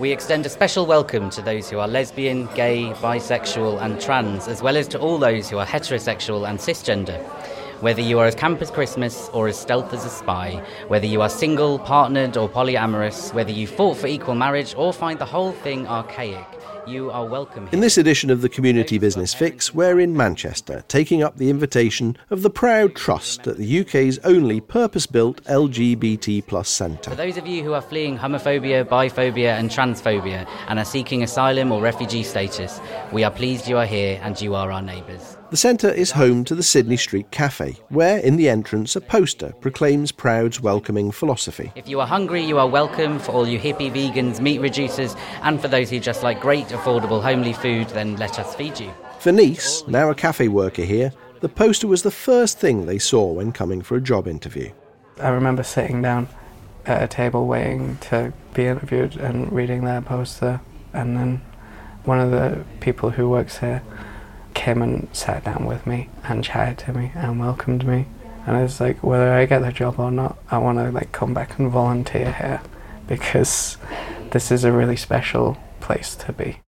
We extend a special welcome to those who are lesbian, gay, bisexual, and trans, as well as to all those who are heterosexual and cisgender. Whether you are as camp as Christmas or as stealth as a spy, whether you are single, partnered, or polyamorous, whether you fought for equal marriage or find the whole thing archaic, you are welcome. Here. In this edition of the Community Business Fix, we're in Manchester, taking up the invitation of the Proud Trust at the UK's only purpose built LGBT plus centre. For those of you who are fleeing homophobia, biphobia, and transphobia and are seeking asylum or refugee status, we are pleased you are here and you are our neighbours. The centre is home to the Sidney Street Cafe, where in the entrance a poster proclaims Proud's welcoming philosophy. If you are hungry, you are welcome. For all you hippie vegans, meat reducers, and for those who just like great, affordable, homely food, then let us feed you. For Nice, now a cafe worker here, the poster was the first thing they saw when coming for a job interview. I remember sitting down at a table waiting to be interviewed and reading their poster, and then one of the people who works here came and sat down with me and chatted to me and welcomed me. And I was like, whether I get the job or not, I want to like come back and volunteer here because this is a really special place to be.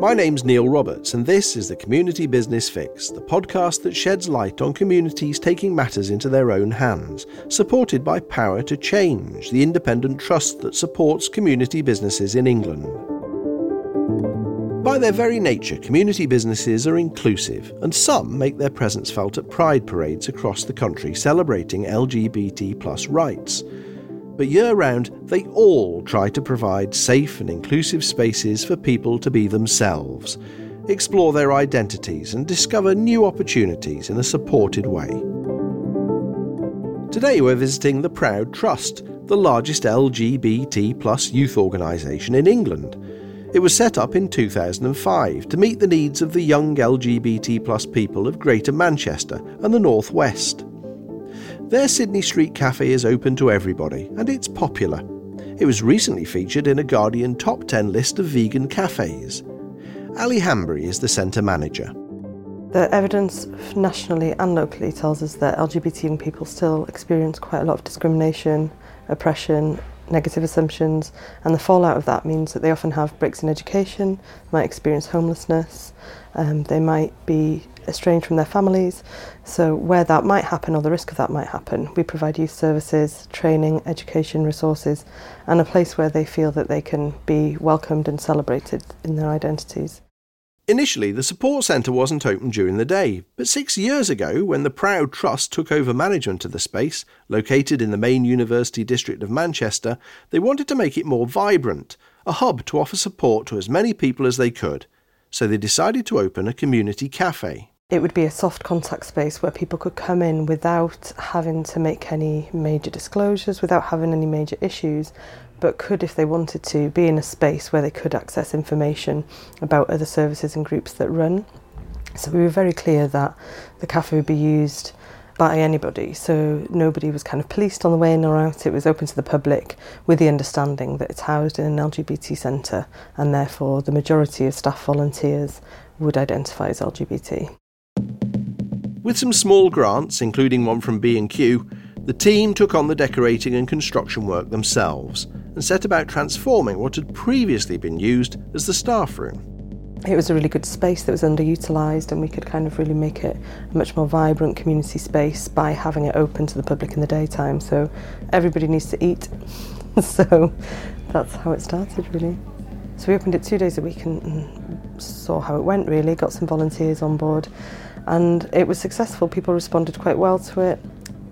My name's Neil Roberts, and this is the Community Business Fix, the podcast that sheds light on communities taking matters into their own hands, supported by Power to Change, the independent trust that supports community businesses in England. By their very nature, community businesses are inclusive, and some make their presence felt at pride parades across the country celebrating LGBT plus rights. But year round, they all try to provide safe and inclusive spaces for people to be themselves, explore their identities, and discover new opportunities in a supported way. Today we're visiting the Proud Trust, the largest LGBT plus youth organisation in England. It was set up in 2005 to meet the needs of the young LGBT plus people of Greater Manchester and the North West. Their Sidney Street Cafe is open to everybody and it's popular. It was recently featured in a Guardian top 10 list of vegan cafes. Ali Hanbury is the centre manager. The evidence nationally and locally tells us that LGBT young people still experience quite a lot of discrimination, oppression, negative assumptions, and the fallout of that means that they often have breaks in education, might experience homelessness, um, they might be estranged from their families. So, where that might happen or the risk of that might happen, we provide youth services, training, education resources, and a place where they feel that they can be welcomed and celebrated in their identities. Initially, the support centre wasn't open during the day, but six years ago, when the Proud Trust took over management of the space, located in the main university district of Manchester, they wanted to make it more vibrant, a hub to offer support to as many people as they could. So they decided to open a community cafe. It would be a soft contact space where people could come in without having to make any major disclosures, without having any major issues, but could, if they wanted to, be in a space where they could access information about other services and groups that run. So we were very clear that the cafe would be used by anybody, so nobody was kind of policed on the way in or out. It was open to the public with the understanding that it's housed in an LGBT centre and therefore the majority of staff volunteers would identify as LGBT. With some small grants, including one from B&Q, the team took on the decorating and construction work themselves and set about transforming what had previously been used as the staff room. It was a really good space that was underutilised, and we could kind of really make it a much more vibrant community space by having it open to the public in the daytime. So everybody needs to eat. so that's how it started, really. So we opened it two days a week and, and saw how it went, really, got some volunteers on board, and it was successful. People responded quite well to it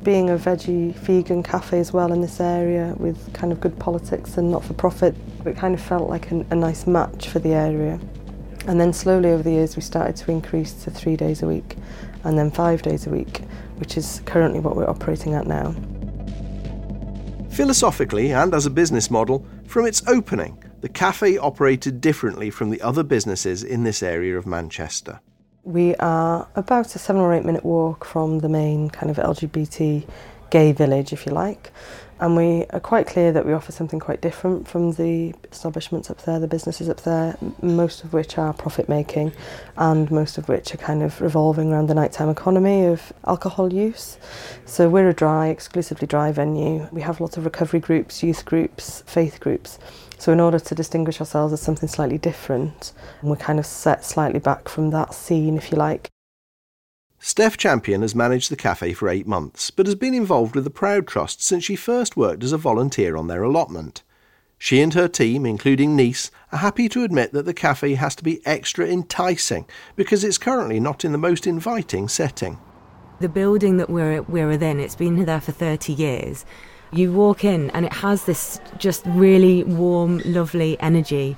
being a veggie vegan cafe as well in this area with kind of good politics and not for profit, it kind of felt like a, a nice match for the area. And then slowly over the years, we started to increase to three days a week and then five days a week, which is currently what we're operating at now. Philosophically and as a business model, from its opening, the cafe operated differently from the other businesses in this area of Manchester. We are about a seven or eight minute walk from the main kind of LGBT gay village, if you like. and we are quite clear that we offer something quite different from the establishments up there, the businesses up there, most of which are profit making and most of which are kind of revolving around the nighttime economy of alcohol use. So we're a dry, exclusively dry venue. We have lots of recovery groups, youth groups, faith groups. So in order to distinguish ourselves as something slightly different, we're kind of set slightly back from that scene, if you like. Steph Champion has managed the cafe for eight months, but has been involved with the Proud Trust since she first worked as a volunteer on their allotment. She and her team, including Nice, are happy to admit that the cafe has to be extra enticing because it's currently not in the most inviting setting. The building that we're, we're within, it's been there for 30 years. You walk in and it has this just really warm, lovely energy,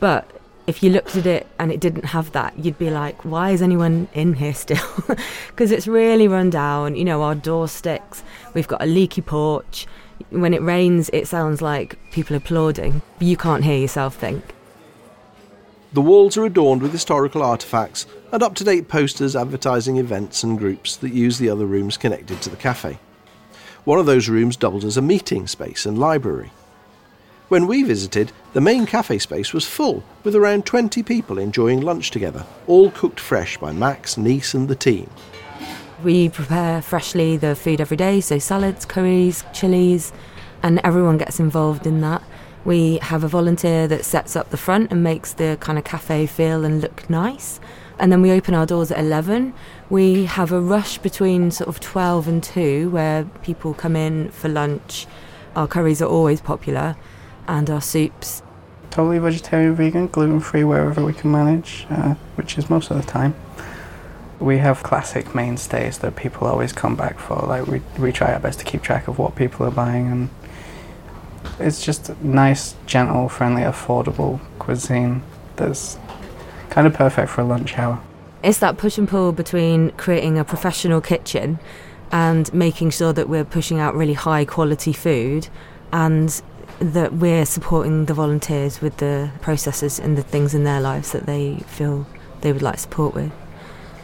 but if you looked at it and it didn't have that, you'd be like, why is anyone in here still? Because it's really run down. You know, our door sticks, we've got a leaky porch. When it rains, it sounds like people applauding. You can't hear yourself think. The walls are adorned with historical artefacts and up to date posters advertising events and groups that use the other rooms connected to the cafe. One of those rooms doubles as a meeting space and library. When we visited, the main cafe space was full, with around 20 people enjoying lunch together, all cooked fresh by Max, Nice, and the team. We prepare freshly the food every day, so salads, curries, chilies, and everyone gets involved in that. We have a volunteer that sets up the front and makes the kind of cafe feel and look nice. And then we open our doors at 11. We have a rush between sort of 12 and 2 where people come in for lunch. Our curries are always popular and our soups. Totally vegetarian, vegan, gluten free wherever we can manage, uh, which is most of the time. We have classic mainstays that people always come back for. Like we, we try our best to keep track of what people are buying, and it's just nice, gentle, friendly, affordable cuisine that's kind of perfect for a lunch hour. It's that push and pull between creating a professional kitchen and making sure that we're pushing out really high quality food and that we're supporting the volunteers with the processes and the things in their lives that they feel they would like support with.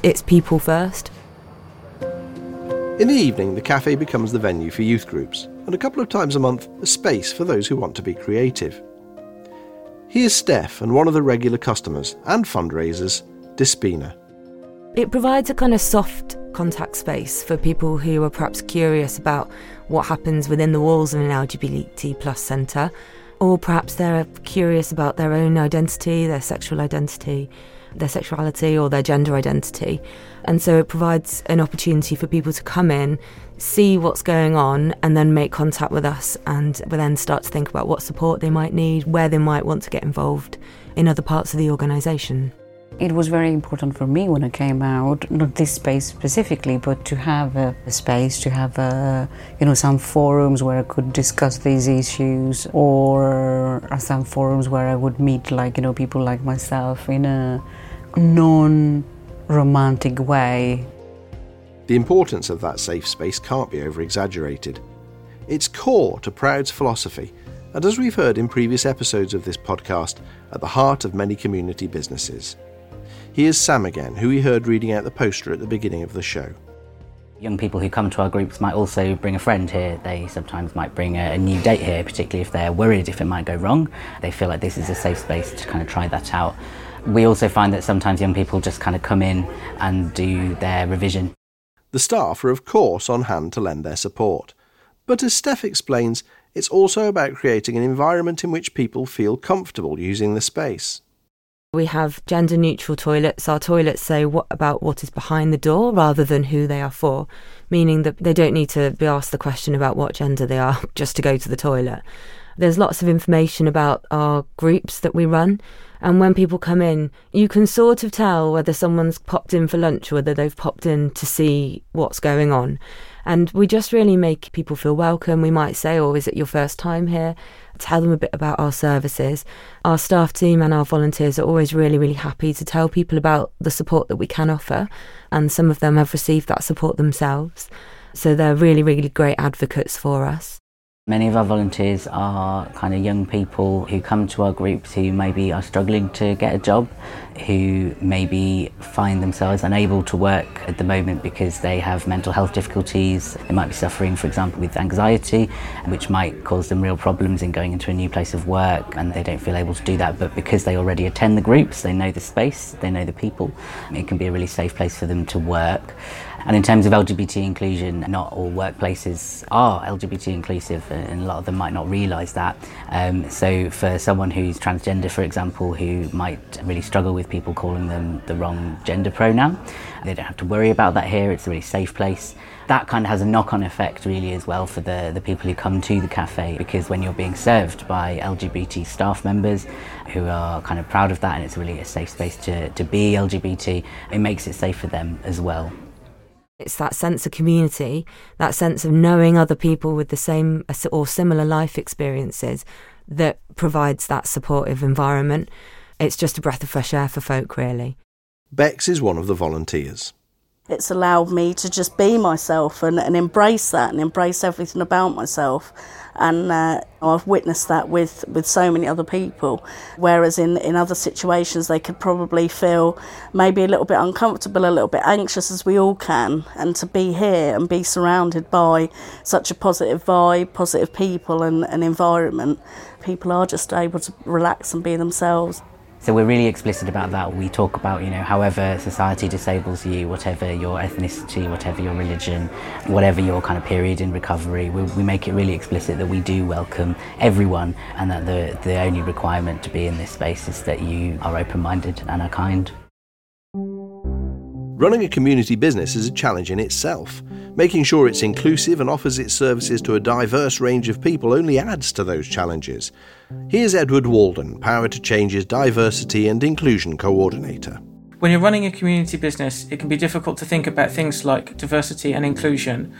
It's people first. In the evening, the cafe becomes the venue for youth groups, and a couple of times a month, a space for those who want to be creative. Here's Steph and one of the regular customers and fundraisers, Despina. It provides a kind of soft contact space for people who are perhaps curious about what happens within the walls of an LGBT plus centre, or perhaps they're curious about their own identity, their sexual identity, their sexuality, or their gender identity. And so it provides an opportunity for people to come in, see what's going on, and then make contact with us, and then start to think about what support they might need, where they might want to get involved in other parts of the organisation. It was very important for me when I came out, not this space specifically, but to have a, a, space, to have a, you know, some forums where I could discuss these issues, or some forums where I would meet, like, you know, people like myself in a non-romantic way. The importance of that safe space can't be over exaggerated. It's core to Proud's philosophy, and as we've heard in previous episodes of this podcast, at the heart of many community businesses. Here's Sam again, who we heard reading out the poster at the beginning of the show. Young people who come to our groups might also bring a friend here. They sometimes might bring a, a, new date here, particularly if they're worried if it might go wrong. They feel like this is a safe space to kind of try that out. We also find that sometimes young people just kind of come in and do their revision. The staff are, of course, on hand to lend their support. But as Steph explains, it's also about creating an environment in which people feel comfortable using the space. We have gender neutral toilets. Our toilets say what about what is behind the door rather than who they are for, meaning that they don't need to be asked the question about what gender they are just to go to the toilet. There's lots of information about our groups that we run. And when people come in, you can sort of tell whether someone's popped in for lunch or whether they've popped in to see what's going on. And we just really make people feel welcome. We might say, Oh, is it your first time here? tell them a bit about our services. Our staff team and our volunteers are always really, really happy to tell people about the support that we can offer, and some of them have received that support themselves. So they're really, really great advocates for us. Many of our volunteers are kind of young people who come to our groups who maybe are struggling to get a job, who maybe find themselves unable to work at the moment because they have mental health difficulties. They might be suffering, for example, with anxiety, which might cause them real problems in going into a new place of work and they don't feel able to do that. But because they already attend the groups, they know the space, they know the people, it can be a really safe place for them to work. And in terms of LGBT inclusion, not all workplaces are LGBT inclusive, and a lot of them might not realise that. Um, so, for someone who's transgender, for example, who might really struggle with people calling them the wrong gender pronoun, they don't have to worry about that here. It's a really safe place. That kind of has a knock on effect, really, as well, for the, the people who come to the cafe, because when you're being served by LGBT staff members who are kind of proud of that, and it's really a safe space to, to be LGBT, it makes it safe for them as well. It's that sense of community, that sense of knowing other people with the same uh, or similar life experiences that provides that supportive environment. It's just a breath of fresh air for folk, really. Bex is one of the volunteers. It's allowed me to just be myself and, and embrace that and embrace everything about myself and uh, I've witnessed that with, with so many other people. Whereas in, in other situations, they could probably feel maybe a little bit uncomfortable, a little bit anxious, as we all can. And to be here and be surrounded by such a positive vibe, positive people, and, and environment, people are just able to relax and be themselves. So we're really explicit about that. We talk about, you know, however society disables you, whatever your ethnicity, whatever your religion, whatever your kind of period in recovery, we, we make it really explicit that we do welcome everyone and that the, the only requirement to be in this space is that you are open-minded and are kind. Running a community business is a challenge in itself. Making sure it's inclusive and offers its services to a diverse range of people only adds to those challenges. Here's Edward Walden, Power to Change's Diversity and Inclusion Coordinator. When you're running a community business, it can be difficult to think about things like diversity and inclusion,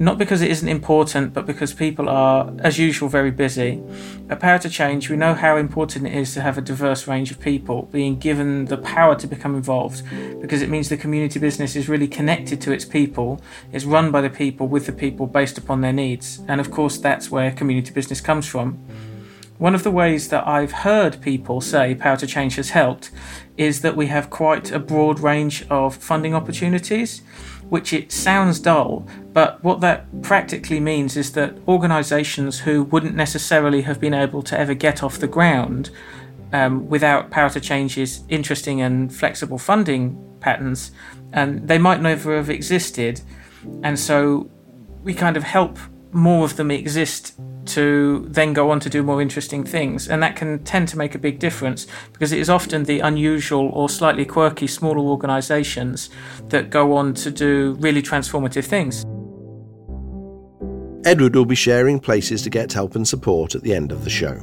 not because it isn't important, but because people are, as usual, very busy. At Power to Change, we know how important it is to have a diverse range of people being given the power to become involved, because it means the community business is really connected to its people, is run by the people, with the people, based upon their needs. And of course, that's where community business comes from. One of the ways that I've heard people say Power to Change has helped is that we have quite a broad range of funding opportunities, which it sounds dull, but what that practically means is that organisations who wouldn't necessarily have been able to ever get off the ground um, without Power to Change's interesting and flexible funding patterns, and they might never have existed. And so we kind of help more of them exist to then go on to do more interesting things. And that can tend to make a big difference because it is often the unusual or slightly quirky smaller organisations that go on to do really transformative things. Edward will be sharing places to get help and support at the end of the show.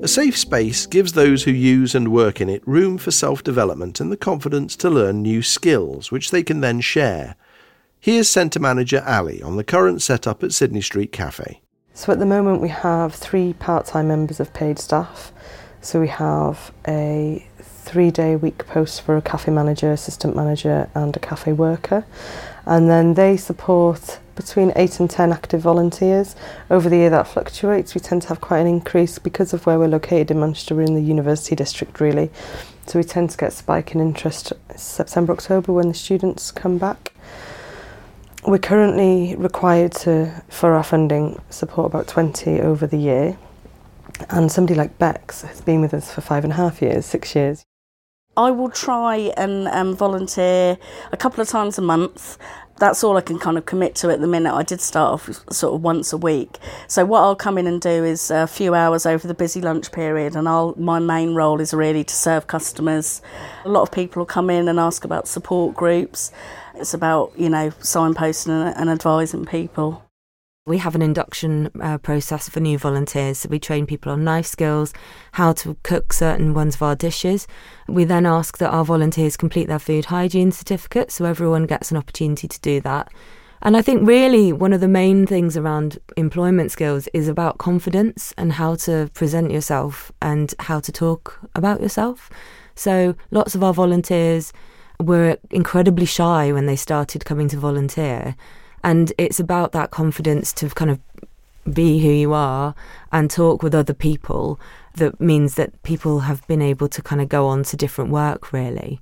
A safe space gives those who use and work in it room for self development and the confidence to learn new skills, which they can then share Here's Centre Manager Ali on the current setup at Sidney Street Cafe. So at the moment we have three part-time members of paid staff. So we have a three-day week post for a cafe manager, assistant manager and a cafe worker. And then they support between 8 and 10 active volunteers. Over the year that fluctuates. We tend to have quite an increase because of where we're located in Manchester, we're in the university district really. So we tend to get a spike in interest September, October when the students come back. We're currently required to, for our funding, support about 20 over the year. And somebody like Bex has been with us for five and a half years, six years. I will try and um, volunteer a couple of times a month. That's all I can kind of commit to at the minute. I did start off sort of once a week. So what I'll come in and do is a few hours over the busy lunch period, and I'll my main role is really to serve customers. A lot of people will come in and ask about support groups. It's about, you know, signposting and, advising people. We have an induction uh, process for new volunteers. So we train people on knife skills, how to cook certain ones of our dishes. We then ask that our volunteers complete their food hygiene certificate, so everyone gets an opportunity to do that. And I think really one of the main things around employment skills is about confidence and how to present yourself and how to talk about yourself. So lots of our volunteers were incredibly shy when they started coming to volunteer. And it's about that confidence to kind of be who you are and talk with other people that means that people have been able to kind of go on to different work, really.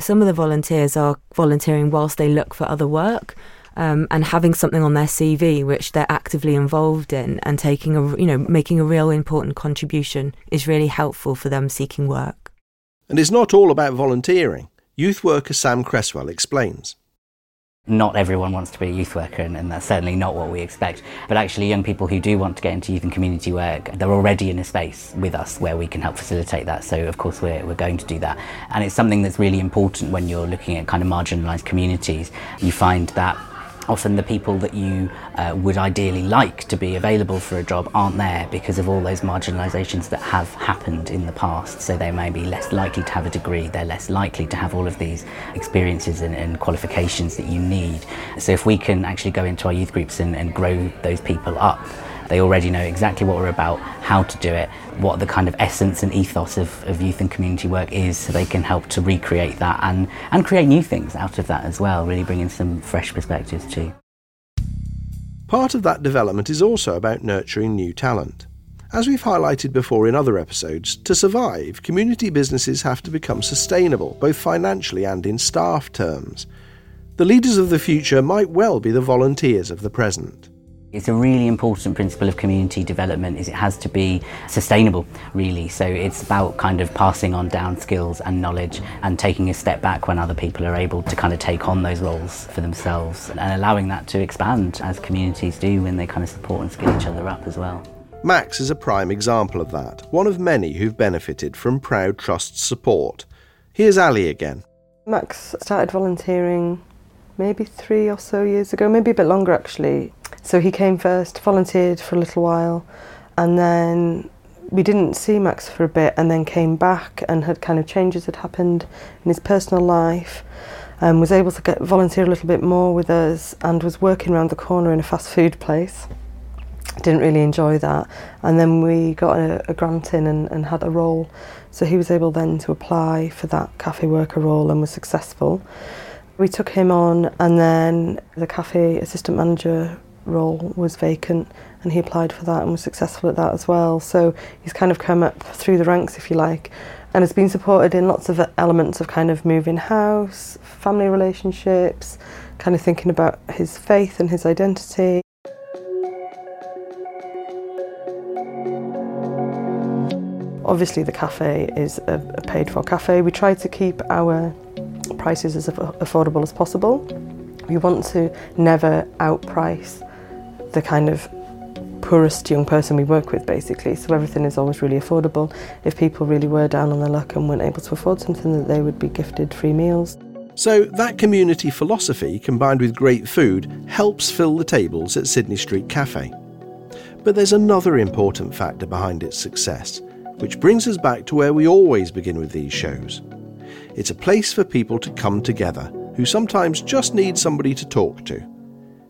Some of the volunteers are volunteering whilst they look for other work. Um, and having something on their CV which they're actively involved in and taking a you know making a real important contribution is really helpful for them seeking work. And it's not all about volunteering. Youth worker Sam Cresswell explains not everyone wants to be a youth worker, and, and, that's certainly not what we expect. But actually, young people who do want to get into youth and community work, they're already in a space with us where we can help facilitate that. So, of course, we're, we're going to do that. And it's something that's really important when you're looking at kind of marginalised communities. You find that often the people that you uh, would ideally like to be available for a job aren't there because of all those marginalisations that have happened in the past. So they may be less likely to have a degree, they're less likely to have all of these experiences and, and qualifications that you need. So if we can actually go into our youth groups and, and grow those people up, they already know exactly what we're about, how to do it, what the kind of essence and ethos of, of youth and community work is, so they can help to recreate that and, and create new things out of that as well, really bringing some fresh perspectives too. Part of that development is also about nurturing new talent. As we've highlighted before in other episodes, to survive, community businesses have to become sustainable, both financially and in staff terms. The leaders of the future might well be the volunteers of the present. It's a really important principle of community development is it has to be sustainable really so it's about kind of passing on down skills and knowledge and taking a step back when other people are able to kind of take on those roles for themselves and allowing that to expand as communities do when they kind of support and skill each other up as well. Max is a prime example of that, one of many who've benefited from Proud Trust's support. Here's Ali again. Max started volunteering maybe three or so years ago, maybe a bit longer actually, so he came first, volunteered for a little while, and then we didn't see Max for a bit, and then came back and had kind of changes had happened in his personal life. Um, was able to get volunteer a little bit more with us and was working around the corner in a fast food place. Didn't really enjoy that, and then we got a, a grant in and, and had a role. So he was able then to apply for that cafe worker role and was successful. We took him on, and then the cafe assistant manager role was vacant and he applied for that and was successful at that as well. So he's kind of come up through the ranks, if you like, and has been supported in lots of elements of kind of moving house, family relationships, kind of thinking about his faith and his identity. Obviously, the cafe is a, paid for cafe. We try to keep our prices as affordable as possible. We want to never outprice the kind of poorest young person we work with basically. So everything is always really affordable. If people really were down on their luck and weren't able to afford something that they would be gifted free meals. So that community philosophy combined with great food helps fill the tables at Sidney Street Cafe. But there's another important factor behind its success which brings us back to where we always begin with these shows it's a place for people to come together who sometimes just need somebody to talk to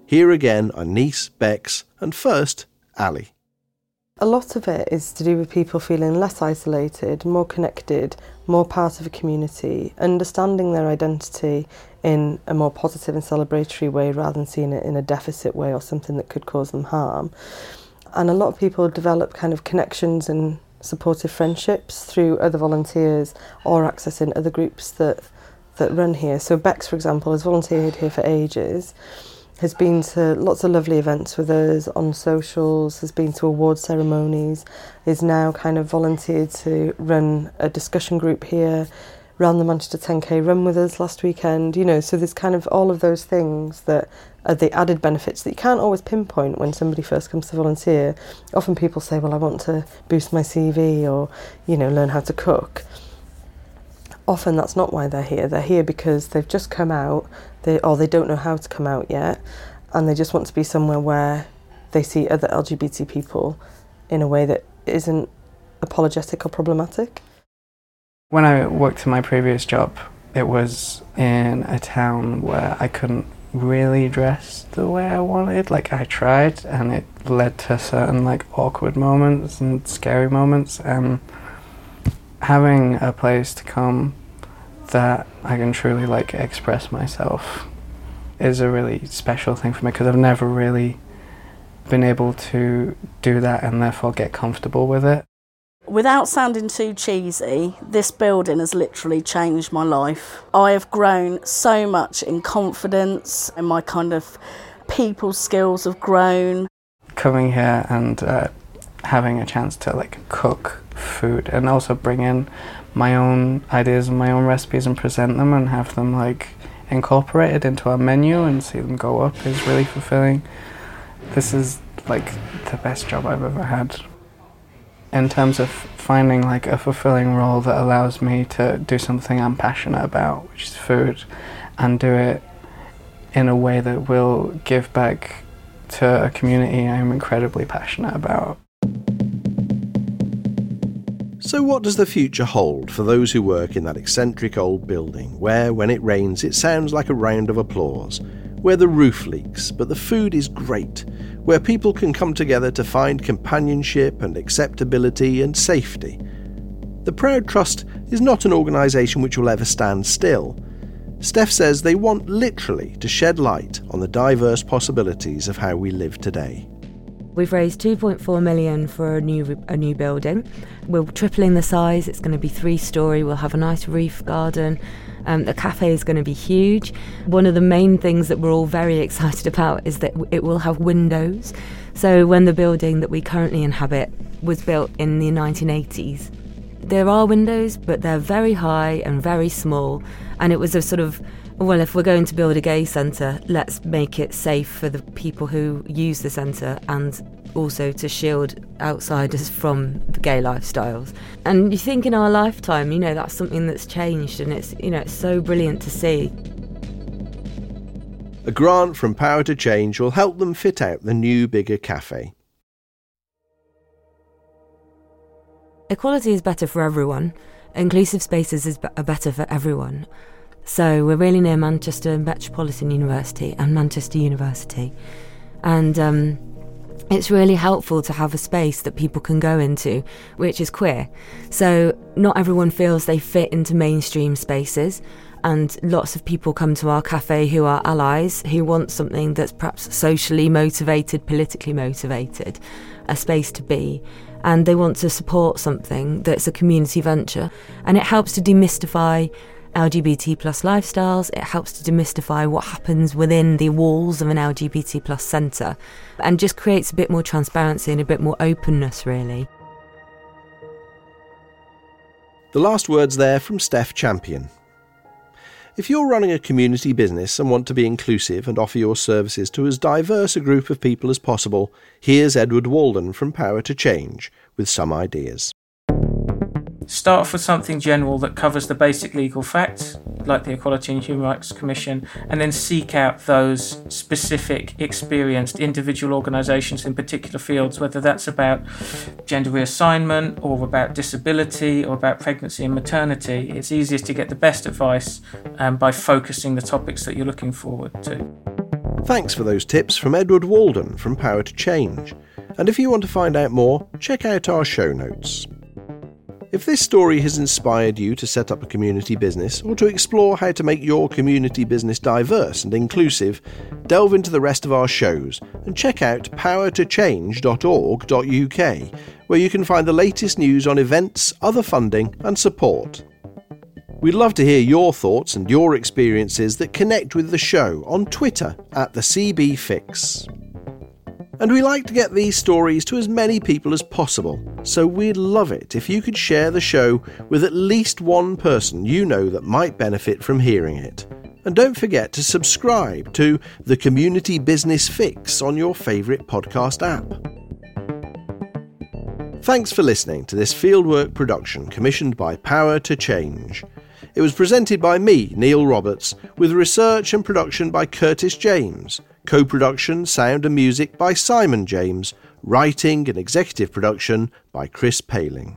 here again are Nice, Bex, and first, Ali. A lot of it is to do with people feeling less isolated, more connected, more part of a community, understanding their identity in a more positive and celebratory way rather than seeing it in a deficit way or something that could cause them harm. And a lot of people develop kind of connections and supportive friendships through other volunteers or accessing other groups that that run here. So Bex, for example, has volunteered here for ages has been to lots of lovely events with us on socials, has been to award ceremonies, is now kind of volunteered to run a discussion group here, ran the Manchester 10k run with us last weekend, you know, so there's kind of all of those things that are the added benefits that you can't always pinpoint when somebody first comes to volunteer. Often people say, well, I want to boost my CV or, you know, learn how to cook often that's not why they're here. They're here because they've just come out, they, or they don't know how to come out yet, and they just want to be somewhere where they see other LGBT people in a way that isn't apologetic or problematic. When I worked in my previous job, it was in a town where I couldn't really dress the way I wanted. Like I tried, and it led to certain like awkward moments and scary moments. And having a place to come that I can truly like express myself is a really special thing for me because I've never really been able to do that and therefore get comfortable with it. Without sounding too cheesy, this building has literally changed my life. I have grown so much in confidence, and my kind of people skills have grown. Coming here and uh, having a chance to like cook food and also bring in my own ideas and my own recipes and present them and have them like incorporated into our menu and see them go up is really fulfilling. This is like the best job I've ever had in terms of finding like a fulfilling role that allows me to do something I'm passionate about, which is food, and do it in a way that will give back to a community I'm incredibly passionate about. So, what does the future hold for those who work in that eccentric old building where, when it rains, it sounds like a round of applause? Where the roof leaks, but the food is great, where people can come together to find companionship and acceptability and safety. The Proud Trust is not an organisation which will ever stand still. Steph says they want literally to shed light on the diverse possibilities of how we live today. We've raised 2.4 million for a new a new building. We're tripling the size. It's going to be three story. We'll have a nice roof garden. Um, the cafe is going to be huge. One of the main things that we're all very excited about is that it will have windows. So when the building that we currently inhabit was built in the 1980s, there are windows, but they're very high and very small. And it was a sort of well, if we're going to build a gay centre, let's make it safe for the people who use the centre and also to shield outsiders from the gay lifestyles. And you think in our lifetime, you know, that's something that's changed and it's, you know, it's so brilliant to see. A grant from Power to Change will help them fit out the new, bigger cafe. Equality is better for everyone. Inclusive spaces is are better for everyone. So we're really near Manchester Metropolitan University and Manchester University. And um, it's really helpful to have a space that people can go into, which is queer. So not everyone feels they fit into mainstream spaces. And lots of people come to our cafe who are allies, who want something that's perhaps socially motivated, politically motivated, a space to be and they want to support something that's a community venture. And it helps to demystify LGBT plus lifestyles. It helps to demystify what happens within the walls of an LGBT plus centre and just creates a bit more transparency and a bit more openness, really. The last words there from Steph Champion. If you're running a community business and want to be inclusive and offer your services to as diverse a group of people as possible, here's Edward Walden from Power to Change with some ideas. Start with something general that covers the basic legal facts, like the Equality and Human Rights Commission, and then seek out those specific, experienced individual organisations in particular fields, whether that's about gender reassignment or about disability or about pregnancy and maternity. It's easiest to get the best advice um, by focusing the topics that you're looking forward to. Thanks for those tips from Edward Walden from Power to Change. And if you want to find out more, check out our show notes. If this story has inspired you to set up a community business or to explore how to make your community business diverse and inclusive, delve into the rest of our shows and check out powertochange.org.uk, where you can find the latest news on events, other funding, and support. We'd love to hear your thoughts and your experiences that connect with the show on Twitter at the CB Fix. And we like to get these stories to as many people as possible, so we'd love it if you could share the show with at least one person you know that might benefit from hearing it. And don't forget to subscribe to the Community Business Fix on your favourite podcast app. Thanks for listening to this fieldwork production commissioned by Power to Change. It was presented by me, Neil Roberts, with research and production by Curtis James co production, sound and music by Simon James, writing and executive production by Chris Paling.